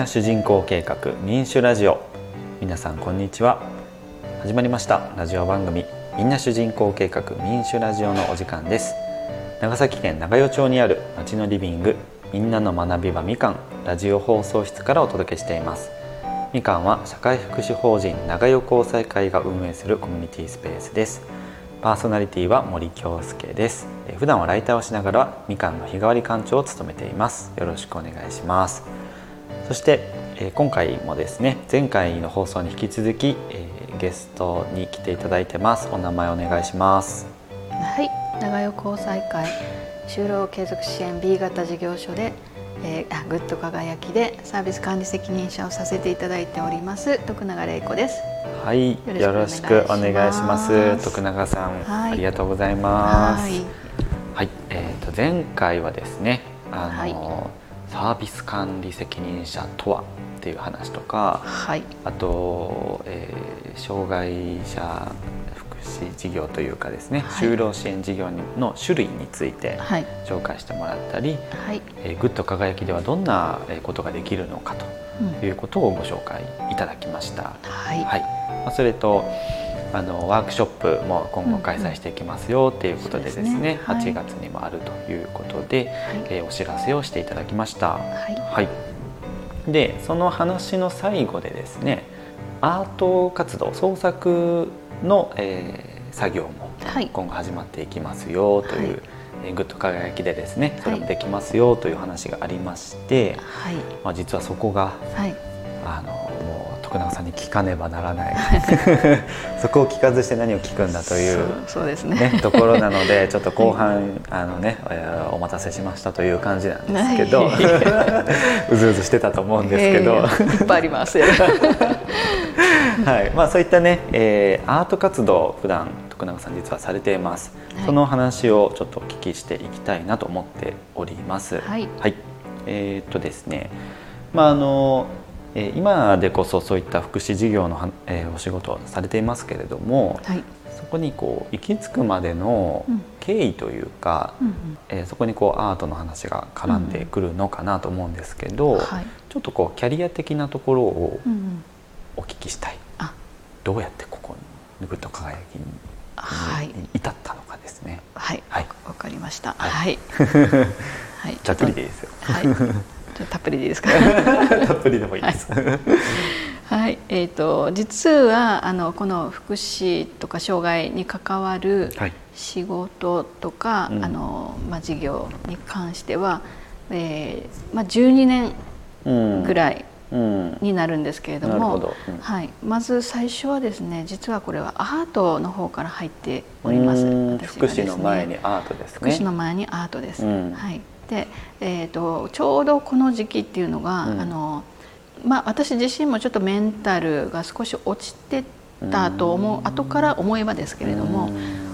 な主人公計画民主ラジオ。皆さんこんにちは。始まりましたラジオ番組みんな主人公計画民主ラジオのお時間です。長崎県長与町にある町のリビングみんなの学び場みかんラジオ放送室からお届けしています。みかんは社会福祉法人長与交際会が運営するコミュニティスペースです。パーソナリティは森京介です。普段はライターをしながらみかんの日替わり館長を務めています。よろしくお願いします。そして今回もですね前回の放送に引き続きゲストに来ていただいてます。お名前お願いします。はい。長与交際会就労継続支援 B 型事業所でえー、あグッド輝きでサービス管理責任者をさせていただいております徳永玲子です。はい。よろしくお願いします。徳永さん、はい、ありがとうございます。はい。はい、えーと、前回はですねあの、はい、サービス管理責任者とはっていう話とか、はい、あと、えー、障害者支援事業というかですね、はい、就労支援事業の種類について紹介してもらったり、はい、えー、グッド輝きではどんなことができるのかということをご紹介いただきました。はい、はい、まあ、それとあのワークショップも今後開催していきますよっていうことでですね,、うんうん、すね。8月にもあるということで、はい、えー、お知らせをしていただきました。はい、はい、でその話の最後でですねアート活動創作の、えー、作業も今後始まっていきますよという、はい、グッド輝きでですねそれもできますよという話がありまして、はい、まあ、実はそこが、はい、あの徳永さんに聞かねばならない。そこを聞かずして何を聞くんだというそうですね、ね、ところなのでちょっと後半、あのね、お待たせしましたという感じなんですけど うずうずしてたと思うんですけど、いっぱいあります はい。まあ、そういったね、えー、アート活動普段徳永さん実はされています、はい、その話をちょっとお聞きしていきたいなと思っております。はい、はい、えー、っとですね。まああのえ今でこそそういった福祉事業の、えー、お仕事をされていますけれども、はい、そこにこう行き着くまでの経緯というか、うん、えー、そこにこうアートの話が絡んでくるのかなと思うんですけど、うんはい、ちょっとこうキャリア的なところをお聞きしたい。どうやってここにぐっと輝きに至ったのかですね。はい、はい、わかりました。はい。はい、ざっくりでいいですよ。はい。たっぷりでいいですか？たっぷりでもいいです。はい、えっ、ー、と実はあのこの福祉とか障害に関わる仕事とか、はい、あのまあ事業に関しては、えー、まあ12年ぐらいになるんですけれども、うん、はい、まず最初はですね実はこれはアートの方から入っております。ね、福祉の前にアートですね。福祉の前にアートです。はい。で、えーと、ちょうどこの時期っていうのが、あのまあ私自身もちょっとメンタルが少し落ちてたと思う後から思えばですけれども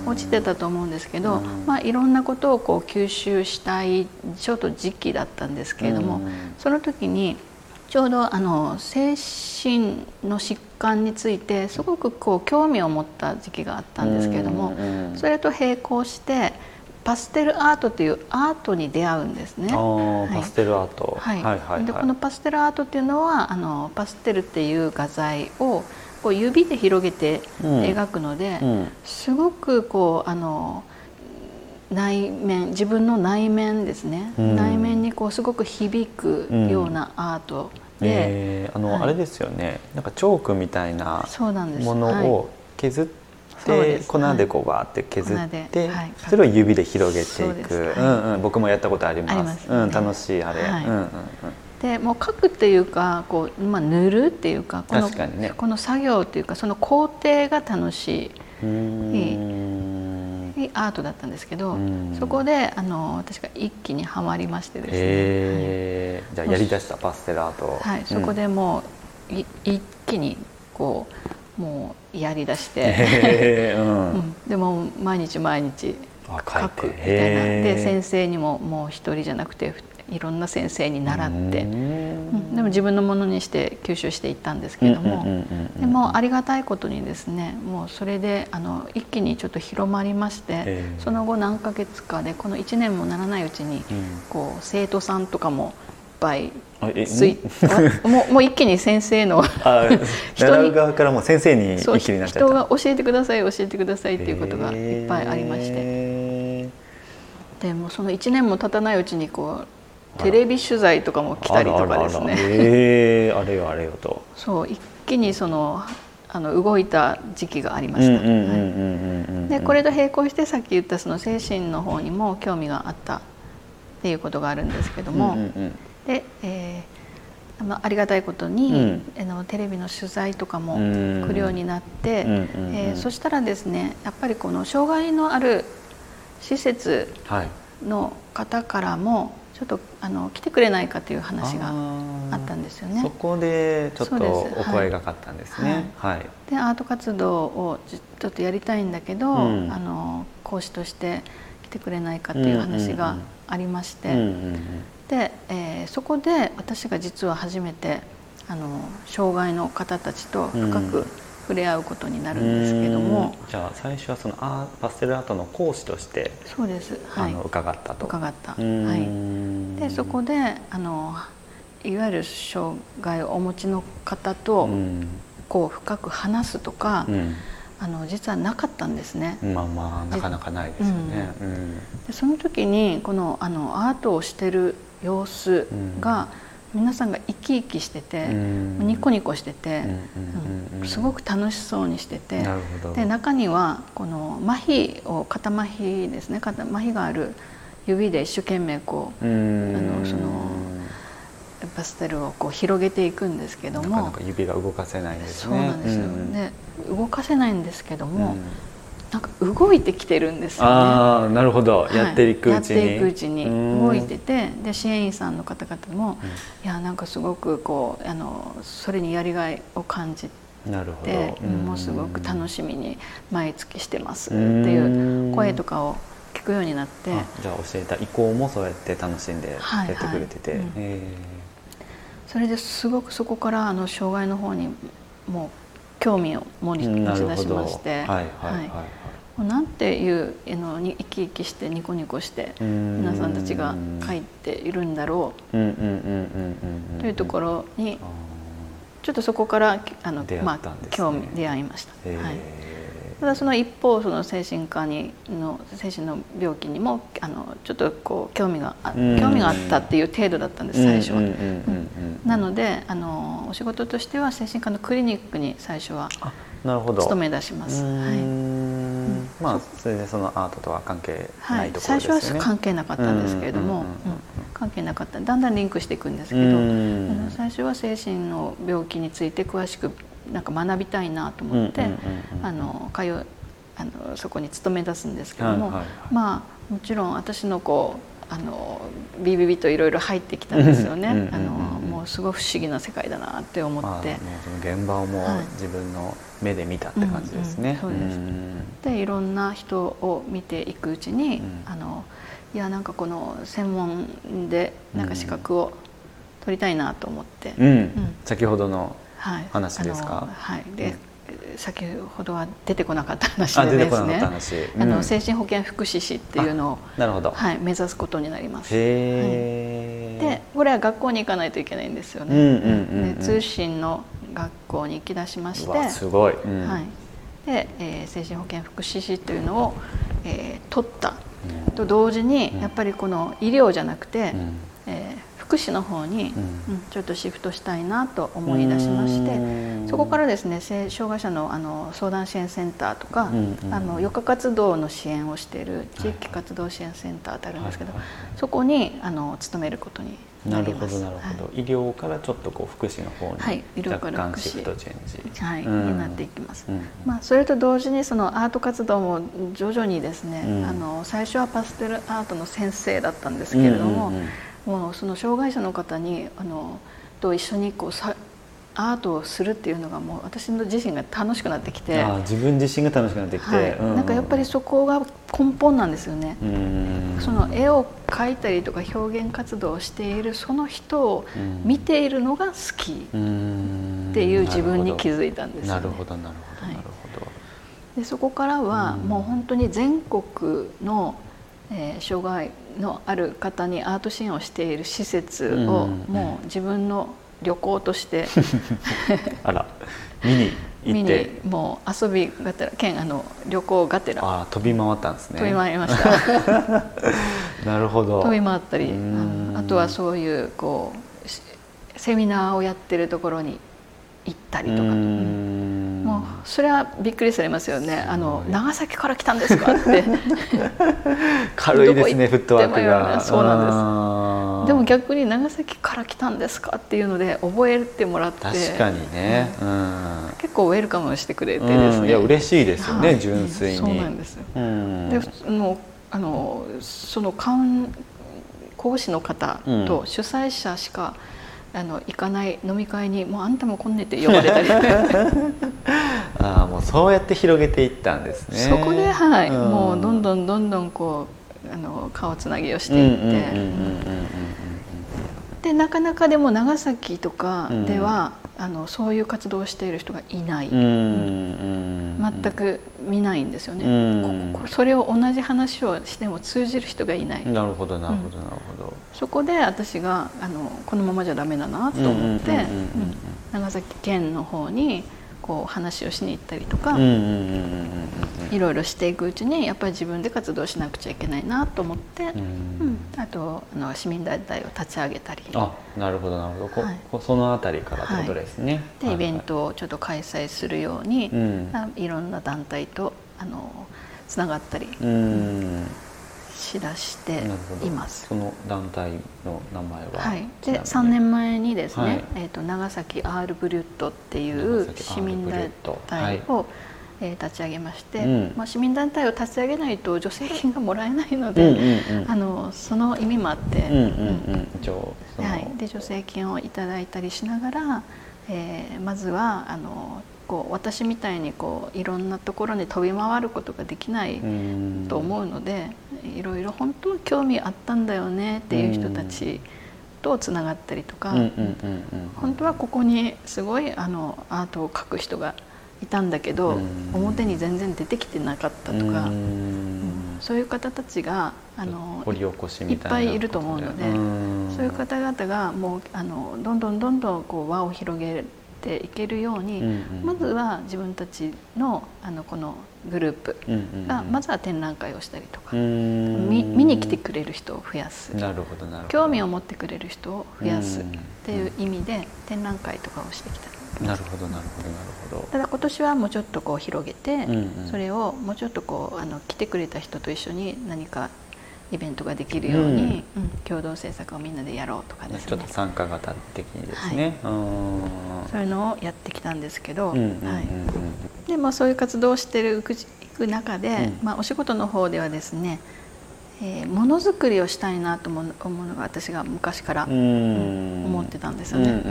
落ちてたと思うんですけど、まあ、いろんなことをこう吸収したいちょっと時期だったんですけれどもその時にちょうどあの精神の疾患についてすごくこう興味を持った時期があったんですけれどもそれと並行してパステルアートというアートに出会うんですね。はい、パステルアート、はい、はいはいでこのパステルアートっていうのはあのパステルっていう画材をこう指で広げて描くので、うん。うん、すごくこうあの内面自分の内面ですね、うん、内面にこうすごく響くようなアートで、えー、あの、はい、あれですよね。なんかチョークみたいなものを削って、粉でこうバーって削って、はい、それを指で広げていく、うんうん、僕もやったことあります、ね、うん、楽しいあれ、はい。うんうんうん。でもう書くっていうかこう、まあ、塗るっていうかこのこの作業っていうかその工程が楽しい。アートだったんですけど、そこであの私が一気にはまりましてですね、えー、じゃあやりだしたパステルアート。はい、そこでもう一気にこうもうやりだして、えーうん、でも毎日毎日書くみたいな。で先生にももう一人じゃなくていろんな先生に習って、うん、でも自分のものにして吸収していったんですけれども。でもありがたいことにですねもうそれであの一気にちょっと広まりまして、その後何ヶ月かでこの1年もならないうちに、こう生徒さんとかもぱい。ついもうもう一気に先生の 習う側からも先生に一気になっちゃった。人が教えてください教えてくださいっていうことがいっぱいありまして。でもその1年も経たないうちにこうテレビ取材とかも来たりとかですね。えあれよあれよと。そう一気にそのあの動いた時期がありました。でこれと並行してさっき言ったその精神の方にも興味があったっていうことがあるんですけども、うんうんうん、で、えー、まあ、ありがたいことに、うん、あのテレビの取材とかも来るようになって、うん、えー、そしたらですねやっぱりこの障害のある施設の方からも、ちょっとあの来てくれないかという話があったんですよね。そこでちょっとお声がかったんですね。はい。はい、でアート活動をちょっとやりたいんだけど、うん、あの講師として来てくれないかという話がありまして、で、えー、そこで私が実は初めてあの障害の方たちと深く、触れ合うことになるんですけどもじゃあ最初はそのアパステルアートの講師としてそうです、はい、あの伺ったと伺ったはいでそこであのいわゆる障害をお持ちの方とこう深く話すとか、あの実はなかったんですね。まあまあなかなかないですよね。うん、でその時にこのあのアートをしてる様子が、うん。皆さんが生き生きしてて、ニコニコしてて、すごく楽しそうにしててで中にはこの麻痺を肩麻痺ですね。肩麻痺がある指で一生懸命こうあのそのパステルをこう広げていくんですけども。なかなか指が動かせないんですね。そうなんですよ、で動かせないんですけども、なんか動いてきてるんですよね。ああなるほど、はい、やっていくうちに。やっていくうちに動いててで支援員さんの方々も、うん、いやなんかすごくこうあのそれにやりがいを感じなるほど。もうすごく楽しみに毎月してますっていう声とかを聞くようになってじゃあ教えた意向もそうやって楽しんでやってくれてて、はい。はいうん、それですごくそこからあの障害の方にもう興味を持ち出しまして。はいはいはいなんていうのに生き生きしてニコニコして皆さんたちが書いているんだろう。というところにちょっとそこからあの、まあ、興味出会いました。はいただその一方その精神科にの精神の病気にもあのちょっとこう興味が興味があったっていう程度だったんです最初は。なのであのお仕事としては精神科のクリニックに最初は勤め出します。はい。まあそれでそのアートとは関係ないところですね、はい、最初は関係なかったんですけれども関係なかった。だんだんリンクしていくんですけど最初は精神の病気について詳しくなんか学びたいなと思ってあの通あのそこに勤め出すんですけども、まあもちろん私のこうあのビビビといろいろ入ってきたんですよね。あのもうすごい不思議な世界だなって思って。その現場をもう自分の目で見たって感じですね。そうです。でいろんな人を見ていくうちに、あのいやなんかこの専門でなんか資格を取りたいなと思って。先ほどの話ですか？はい。で、先ほどは出てこなかった話でですね。あの精神保健福祉士っていうのをなるほど、はい、目指すことになります。はい、でこれは学校に行かないといけないんですよね。通信の学校に行き出しましてすごい、うん、はい。で、えー、精神保健福祉士というのを、えー、取った。と同時に、やっぱりこの医療じゃなくて、うん、えー福祉の方に、うん、ちょっとシフトしたいなと思い出しましてそこからですね障害者のあの相談支援センターとか、あの余暇活動の支援をしている地域活動支援センターってあるんですけど、そこにあの勤めることになります。なるほどなるほど、医療からちょっとこう福祉の方に若干シフトチェンジ、はい、になっていきます。まあそれと同時にそのアート活動も徐々にですね、あの最初はパステルアートの先生だったんですけれども。もうその障害者の方にあのと一緒にこうさアートをするっていうのがもう私の自身が楽しくなってきて自分自身が楽しくなってきて、はい。うん。うん、なんかやっぱりそこが根本なんですよね。その絵を描いたりとか表現活動をしているその人を見ているのが好きっていう自分に気づいたんですよ、ね、なるほど。なるほど。なるほど、でそこからはもう本当に全国のえー、障害のある方にアート支援をしている施設をもう自分の旅行として あら。見に見にもう遊びがてら県あの旅行がてら。あ飛び回ったんですね。飛び回りました。なるほど。飛び回ったりあとはそういうこうセミナーをやってるところに行ったりとかそれはびっくりされますよね。あの長崎から来たんですかって。軽いですねフットワークが。そうなんです。でも逆に長崎から来たんですかっていうので覚えてもらって。確かにね、うん、結構ウェルカムしてくれてですね、いや嬉しいですよね、はい、純粋に。そうなんですよ、でもうあのその講師の方と主催者しか、うんあの行かない飲み会にもうあんたもこんねって呼ばれたり ああもうそうやって広げていったんですね。そこではい、うん、もうどんどんどんどんこうあの顔つなぎをしていって。でなかなかでも長崎とかでは、うん、あのそういう活動をしている人がいない、うん、全く見ないんですよね、それを同じ話をしても通じる人がいない。なるほどなるほどなるほど、そこで私があのこのままじゃダメだなと思って長崎県の方にこう話をしに行ったりとかいろいろしていくうちにやっぱり自分で活動しなくちゃいけないなと思って、うん、あとあの市民団体を立ち上げたり。あなるほどなるほど、はい、その辺りからってことですね。はい、でイベントをちょっと開催するように、いろんな団体とあのつながったり。しだしています。その団体の名前は、はい、で3年前にですね、はい、えーと、長崎アールブリュットっていう市民団体を、はい、えー、立ち上げまして、うん、まあ、市民団体を立ち上げないと助成金がもらえないので、うんうんうん、あのその意味もあって、はい、で助成金をいただいたりしながら、えー、まずはあのこう私みたいにこういろんなところに飛び回ることができないと思うのでいろいろ本当は興味あったんだよねっていう人たちとつながったりとか本当はここにすごいあのアートを描く人がいたんだけど表に全然出てきてなかったとかそういう方たちがあのいっぱいいると思うのでそういう方々がもうあのどんどんどんどんこう輪を広げていけるように、うんうん、まずは自分たちのあのこのグループがまずは展覧会をしたりとか、見見に来てくれる人を増やす。なるほどなるほど。興味を持ってくれる人を増やすっていう意味で展覧会とかをしてきた。なるほどなるほどなるほど。ただ今年はもうちょっとこう広げて、うんうん、それをもうちょっとこうあの来てくれた人と一緒に何かイベントができるように、うん、共同制作をみんなでやろうとかですね。ちょっと参加型的にですね、はい、そういうのをやってきたんですけど、はい、でもそういう活動をしていく中で、まあ、お仕事の方ではですねえー、ものづくりをしたいなと思うのが私が昔から、うん、思ってたんですよね。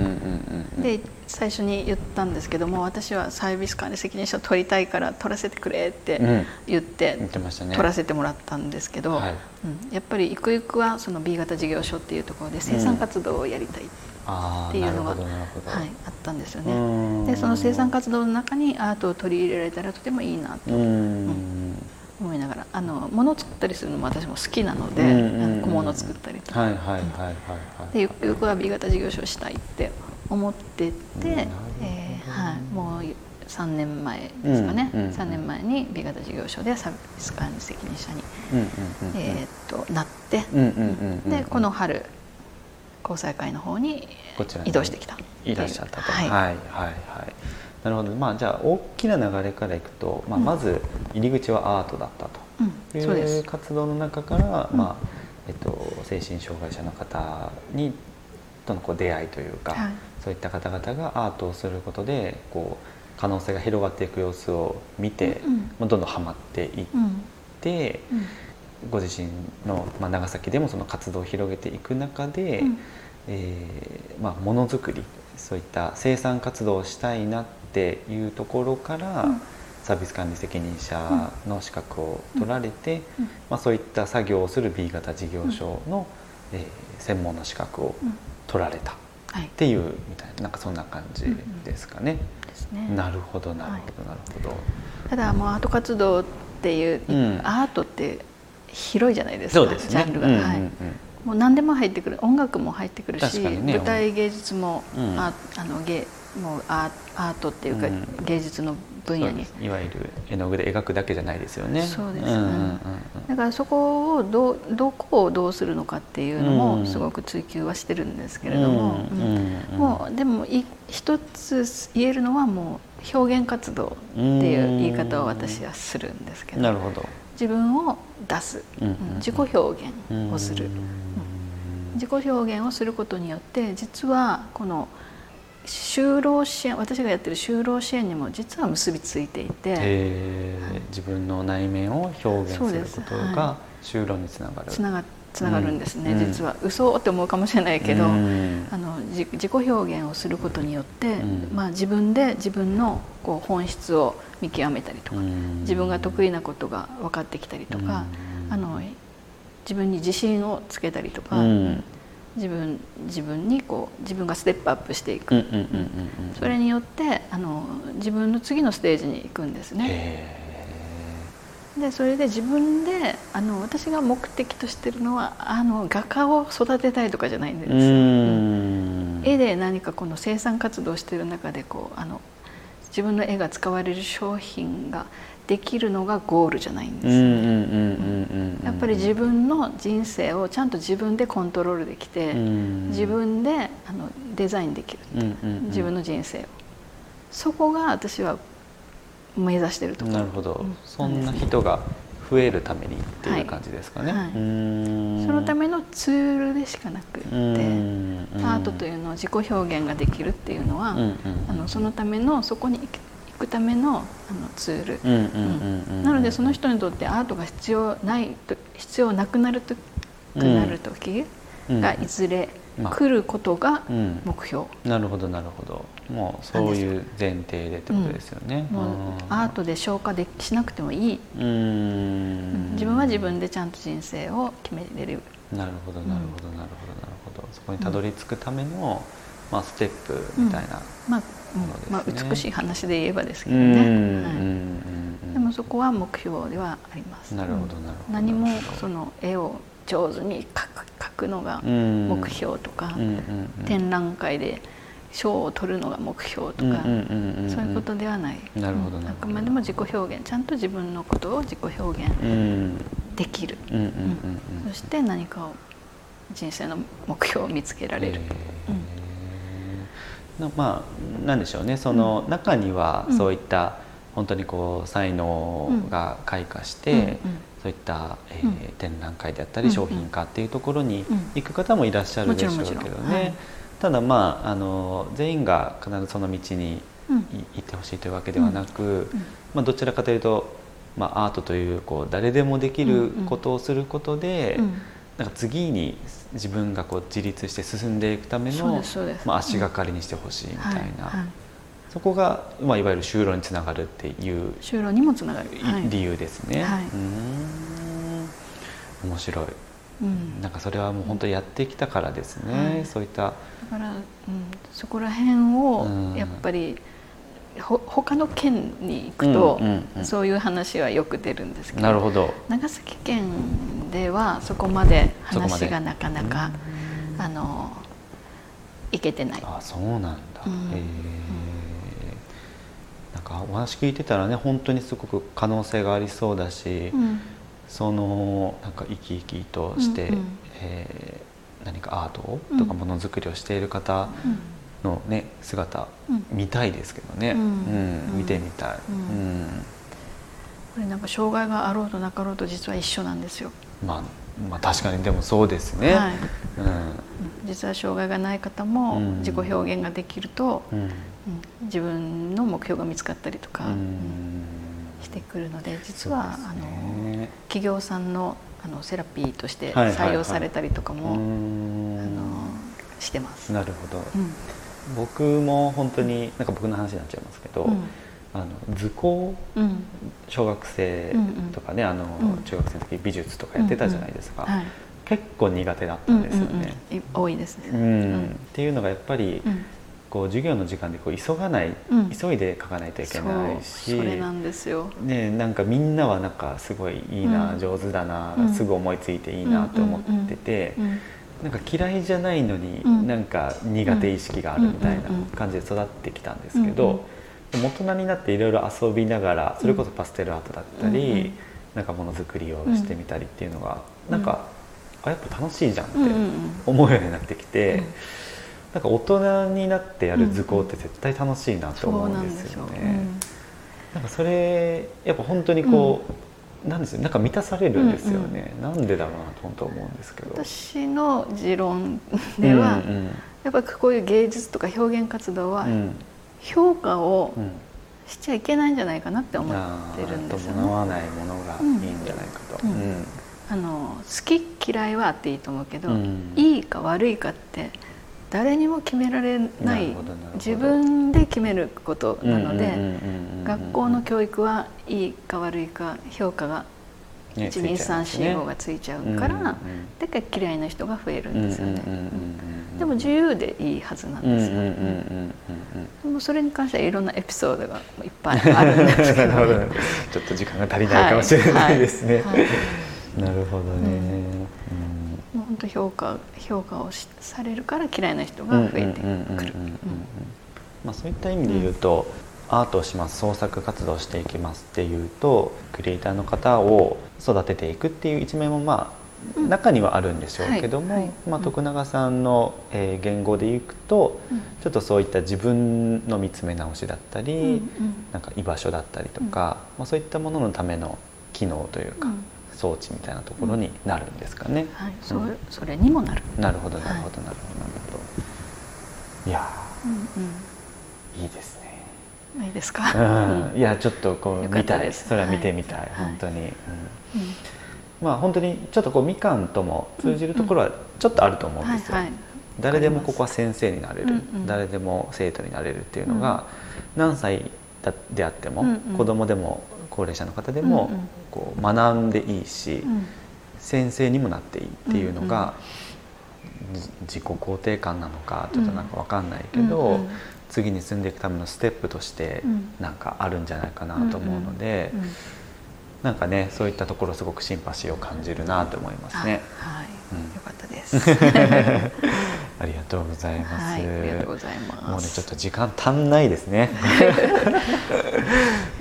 で最初に言ったんですけども私はサービス管理責任者を取りたいから取らせてくれって言って、うんね、取らせてもらったんですけど、はい、うん、やっぱりゆくゆくはその B 型事業所っていうところで生産活動をやりたい。っていうのが、はい、あったんですよね。でその生産活動の中にアートを取り入れられたらとてもいいなと。うん思いながらあの物を作ったりするのも私も好きなので、うん小物を作ったりとか、でゆくゆくは B 型事業所をしたいって思ってて、えーはい、もう3年前ですかね、うんうん、3年前に B 型事業所でサービス管理責任者に、えー、となって、でこの春交際会の方に移動してきたいらっしゃったと、はい、はいはいはいなるほど。まあじゃあ大きな流れからいくと、まあ、まず入り口はアートだったと。いう活動の中から、まあえっと、精神障害者の方にとのこう出会いというか、はい、そういった方々がアートをすることでこう可能性が広がっていく様子を見て、うん、どんどんはまっていって、うん。うん、ご自身の、まあ、長崎でもその活動を広げていく中で、うん、えー、まあ、ものづくりそういった生産活動をしたいなっていうところから、うん、サービス管理責任者の資格を取られて、うん、まあ、そういった作業をする B 型事業所の、えー、専門の資格を取られたっていう、みたいななんかそんな感じですかね。ね。なるほどなるほどなるほど。ただもうアート活動っていう、アートって広いじゃないですか、ね、ジャンルが、うんうんうん、はい。もう何でも入ってくる。音楽も入ってくるし、ね、舞台芸術も、うん、ああの芸もうアートっていうか、うん、芸術の分野に。いわゆる絵の具で描くだけじゃないですよね。そうです、ね、うんうんうん、だからそこをどうどこをどうするのかっていうのもすごく追求はしてるんですけれども、もうでもい一つ言えるのはもう表現活動っていう言い方を私はするんですけど。なるほど。自分を出す、うん、自己表現をする、自己表現をすることによって実はこの就労支援私がやってる就労支援にも実は結びついていて、はい、自分の内面を表現することが就労につながる。つながつながるんですね、うん、実は。嘘って思うかもしれないけど、うん、あの自己表現をすることによって、うん、まあ、自分で自分のこう本質を見極めたりとか、自分が得意なことが分かってきたりとか、あの自分に自信をつけたりとか、自分自分にこう自分がステップアップしていく。それによってあの自分の次のステージに行くんですね。でそれで自分であの私が目的としてるのはあの画家を育てたいとかじゃないんです、うん、絵で何かこの生産活動してる中でこうあの自分の絵が使われる商品ができるのがゴールじゃないんです。やっぱり自分の人生をちゃんと自分でコントロールできて自分であのデザインできる自分の人生を。そこが私は目指してるとなるほど、うん、そんな人が増えるためにっていう感じですかね、はい。はい、そのためのツールでしかなくってアートというのを自己表現ができるっていうのは、あのそのためのそこに行くためのあのツール。なのでその人にとってアートが必要ないと必要なくなるとくなる時がいずれ、来ることが目標、うん、なるほどなるほど。もうそういう前提でってことですよね、うん、アートで消化でしなくてもいい。うん。自分は自分でちゃんと人生を決めれる。なるほどなるほどなるほどなるほど。そこにたどり着くための、まあ、ステップみたいな、まあまあ、美しい話で言えばですけどね、はい、でもそこは目標ではあります。なるほどなるほど。何もその絵を上手に描く描くのが目標とか、展覧会で賞を取るのが目標とか、そういうことではない。なるほどあくまでも自己表現ちゃんと自分のことを自己表現できる。そして何かを人生の目標を見つけられる。うん、まあなんでしょうね。その中にはそういった本当にこう才能が開花して、そういった、えー、展覧会であったり商品化っていうところに行く方もいらっしゃるでしょうけどね、ただまああの全員が必ずその道に行ってほしいというわけではなく、まあ、どちらかというと、まあ、アートというこう誰でもできることをすることで、なんか次に自分がこう自立して進んでいくための、まあ、足がかりにしてほしいみたいな。そこが、まあ、いわゆる就労につながるっていう就労にもつながる、理由ですね。面白い、うん、なんかそれはもう本当にやってきたからですね、はい、そういっただから、うん、そこら辺をやっぱり、ほ他の県に行くと、そういう話はよく出るんですけどなるほど。長崎県ではそこまで話がなかなか、あのいけてない。あそうなんだ、うん、え。かお話聞いてたらね本当にすごく可能性がありそうだし、うん、そのなんか生き生きとして、うんうん、えー、何かアートとかものづくりをしている方のね、姿、見たいですけどね、うん。見てみたい。うん。これなんか障害があろうとなかろうと実は一緒なんですよ。まあまあ、確かにでもそうですね、はい。うん、実は障害がない方も自己表現ができると、うん、自分の目標が見つかったりとか、してくるので実は、ね、あの企業さんのあのセラピーとして採用されたりとかも、あのしてます。なるほど、僕も本当になんか僕の話になっちゃいますけど、あの図工、うん、小学生とかね、あの、中学生の時美術とかやってたじゃないですか、はい、結構苦手だったんですよね。うんうん。うん、多いですね、うん。っていうのがやっぱり、こう授業の時間でこう急がない、うん、急いで書かないといけないしそれなんですよ、ね、なんかみんなはなんかすごいいいな、うん、上手だな、うん、すぐ思いついていいなと思ってて、なんか嫌いじゃないのに、なんか苦手意識があるみたいな感じで育ってきたんですけど、大人になっていろいろ遊びながらそれこそパステルアートだったり、なんかものづくりをしてみたりっていうのが、うん、なんか、あやっぱ楽しいじゃんって思うようになってきて。なんか大人になってやる図工って絶対楽しいなと思うんですよね。うん、なんかそれやっぱ本当にこう、うん、なんですよ。なんか満たされるんですよね、うんうん、なんでだろうなと本当思うんですけど。私の持論では、うんうん、やっぱりこういう芸術とか表現活動は評価をしちゃいけないんじゃないかなって思ってるんですよね。伴わないものがいいんじゃないかと。あの好き嫌いはあっていいと思うけど、いいか悪いかって誰にも決められない自分で決めることなので学校の教育はいいか悪いか評価が1234がついちゃうから、だから嫌いな人が増えるんですよね。でも自由でいいはずなんですよ。でもそれに関してはいろんなエピソードがいっぱいあるんで。すけど、ちょっと時間が足りないかもしれないですね。なるほどね。もう本当評価評価をされるから嫌いな人が増えてくる。まあそういった意味で言うと、アートをします創作活動をしていきますっていうとクリエイターの方を育てていくっていう一面もまあ中にはあるんでしょうけども、はい。はい、まあ、徳永さんの、えー、言語でいくと、うん、ちょっとそういった自分の見つめ直しだったり、うんうん、なんか居場所だったりとか、うん、まあ、そういったもののための機能というか、うん、装置みたいなところになるんですかね。はい、そそれにもなる。なるほどなるほどなるほどなるほど。いや、うんうん、いいですね。ないですか、うん、いやちょっとこう見たい。それは見てみたい、本当に、うん。まあ本当にちょっとこうみかんとも通じるところはちょっとあると思うんですよ、誰でもここは先生になれる、誰でも生徒になれるっていうのが、何歳であっても、子供でも高齢者の方でもこう学んでいいし、先生にもなっていいっていうのが、自己肯定感なのかちょっとなんか分かんないけど、次に進んでいくためのステップとしてなんかあるんじゃないかなと思うので、うんうん、なんかねそういったところすごくシンパシーを感じるなと思いますね。はい、うん、よかったです。ありがとうございます。はい、ありがとうございます。もうねちょっと時間足んないですね。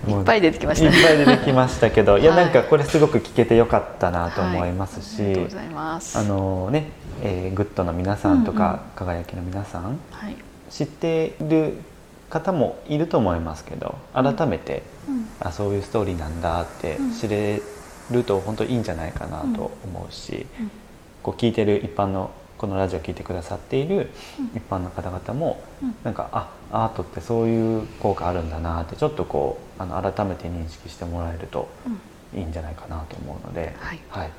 いっぱい出てきました、ね、いっぱい出てきましたけど、い。やなんかこれすごく聞けてよかったなと思いますし、はい、ありがとうございます。あのね、えー、グッドの皆さんとか、うんうん、輝きの皆さん、はい、知っている方もいると思いますけど改めて、うん、あそういうストーリーなんだって知れると本当いいんじゃないかなと思うし、うん、こう聞いてる一般のこのラジオを聞いてくださっている一般の方々も、うん、なんかあアートってそういう効果あるんだなってちょっとこうあの改めて認識してもらえるといいんじゃないかなと思うので、はい、はい。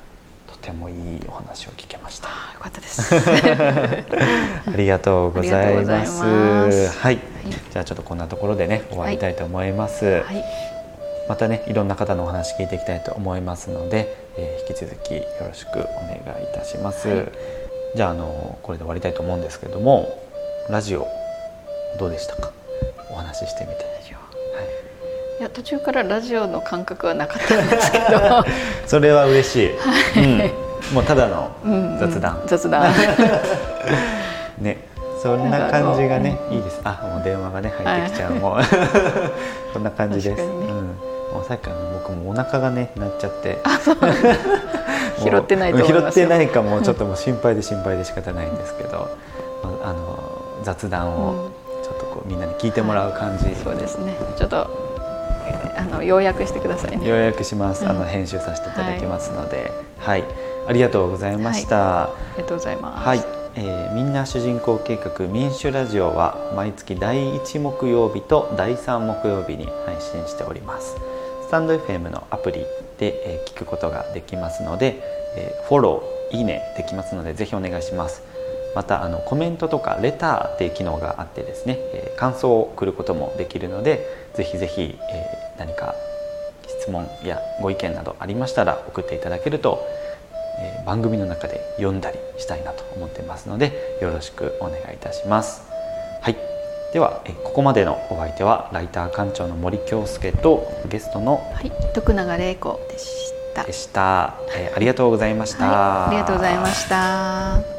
とてもいいお話を聞けました。よかったで す。ありがとうございます。はい、はい、じゃあちょっとこんなところでね終わりたいと思います。はい、またねいろんな方のお話聞いていきたいと思いますので、えー、引き続きよろしくお願いいたします。はい、じゃああのこれで終わりたいと思うんですけども、ラジオどうでしたか？お話ししてみて。い。や途中からラジオの感覚はなかったんですけど。それは嬉しい、うん、もうただの雑談、うん。うん、雑談。ね。そんな感じがねいいです。あもう電話がね入ってきちゃう、はい、もう。こんな感じです、ね、うん、もうさっきから僕もお腹がねなっちゃって拾ってないと拾ってないかもちょっともう心配で心配で仕方ないんですけど、あの雑談をちょっとこうみんなに聞いてもらう感じ、はい、そうですねちょっとあの要約してくださいね。要約します。あの編集させていただきますので、はい、はい、ありがとうございました。はい、ありがとうございます。はい、えー、みんな主人公計画民主ラジオは毎月第1木曜日と第3木曜日に配信しております。スタンド FM のアプリで、え、聞くことができますので、え、フォローいいねできますのでぜひお願いします。またあのコメントとかレターっていう機能があってですね、え、感想を送ることもできるのでぜひぜひ、え、何か質問やご意見などありましたら送っていただけると、え、番組の中で読んだりしたいなと思ってますのでよろしくお願いいたします。はいではここまでのお相手はライター館長の森京介とゲストの、はい、徳永玲子でした。でした、えー、ありがとうございました、はい、ありがとうございました。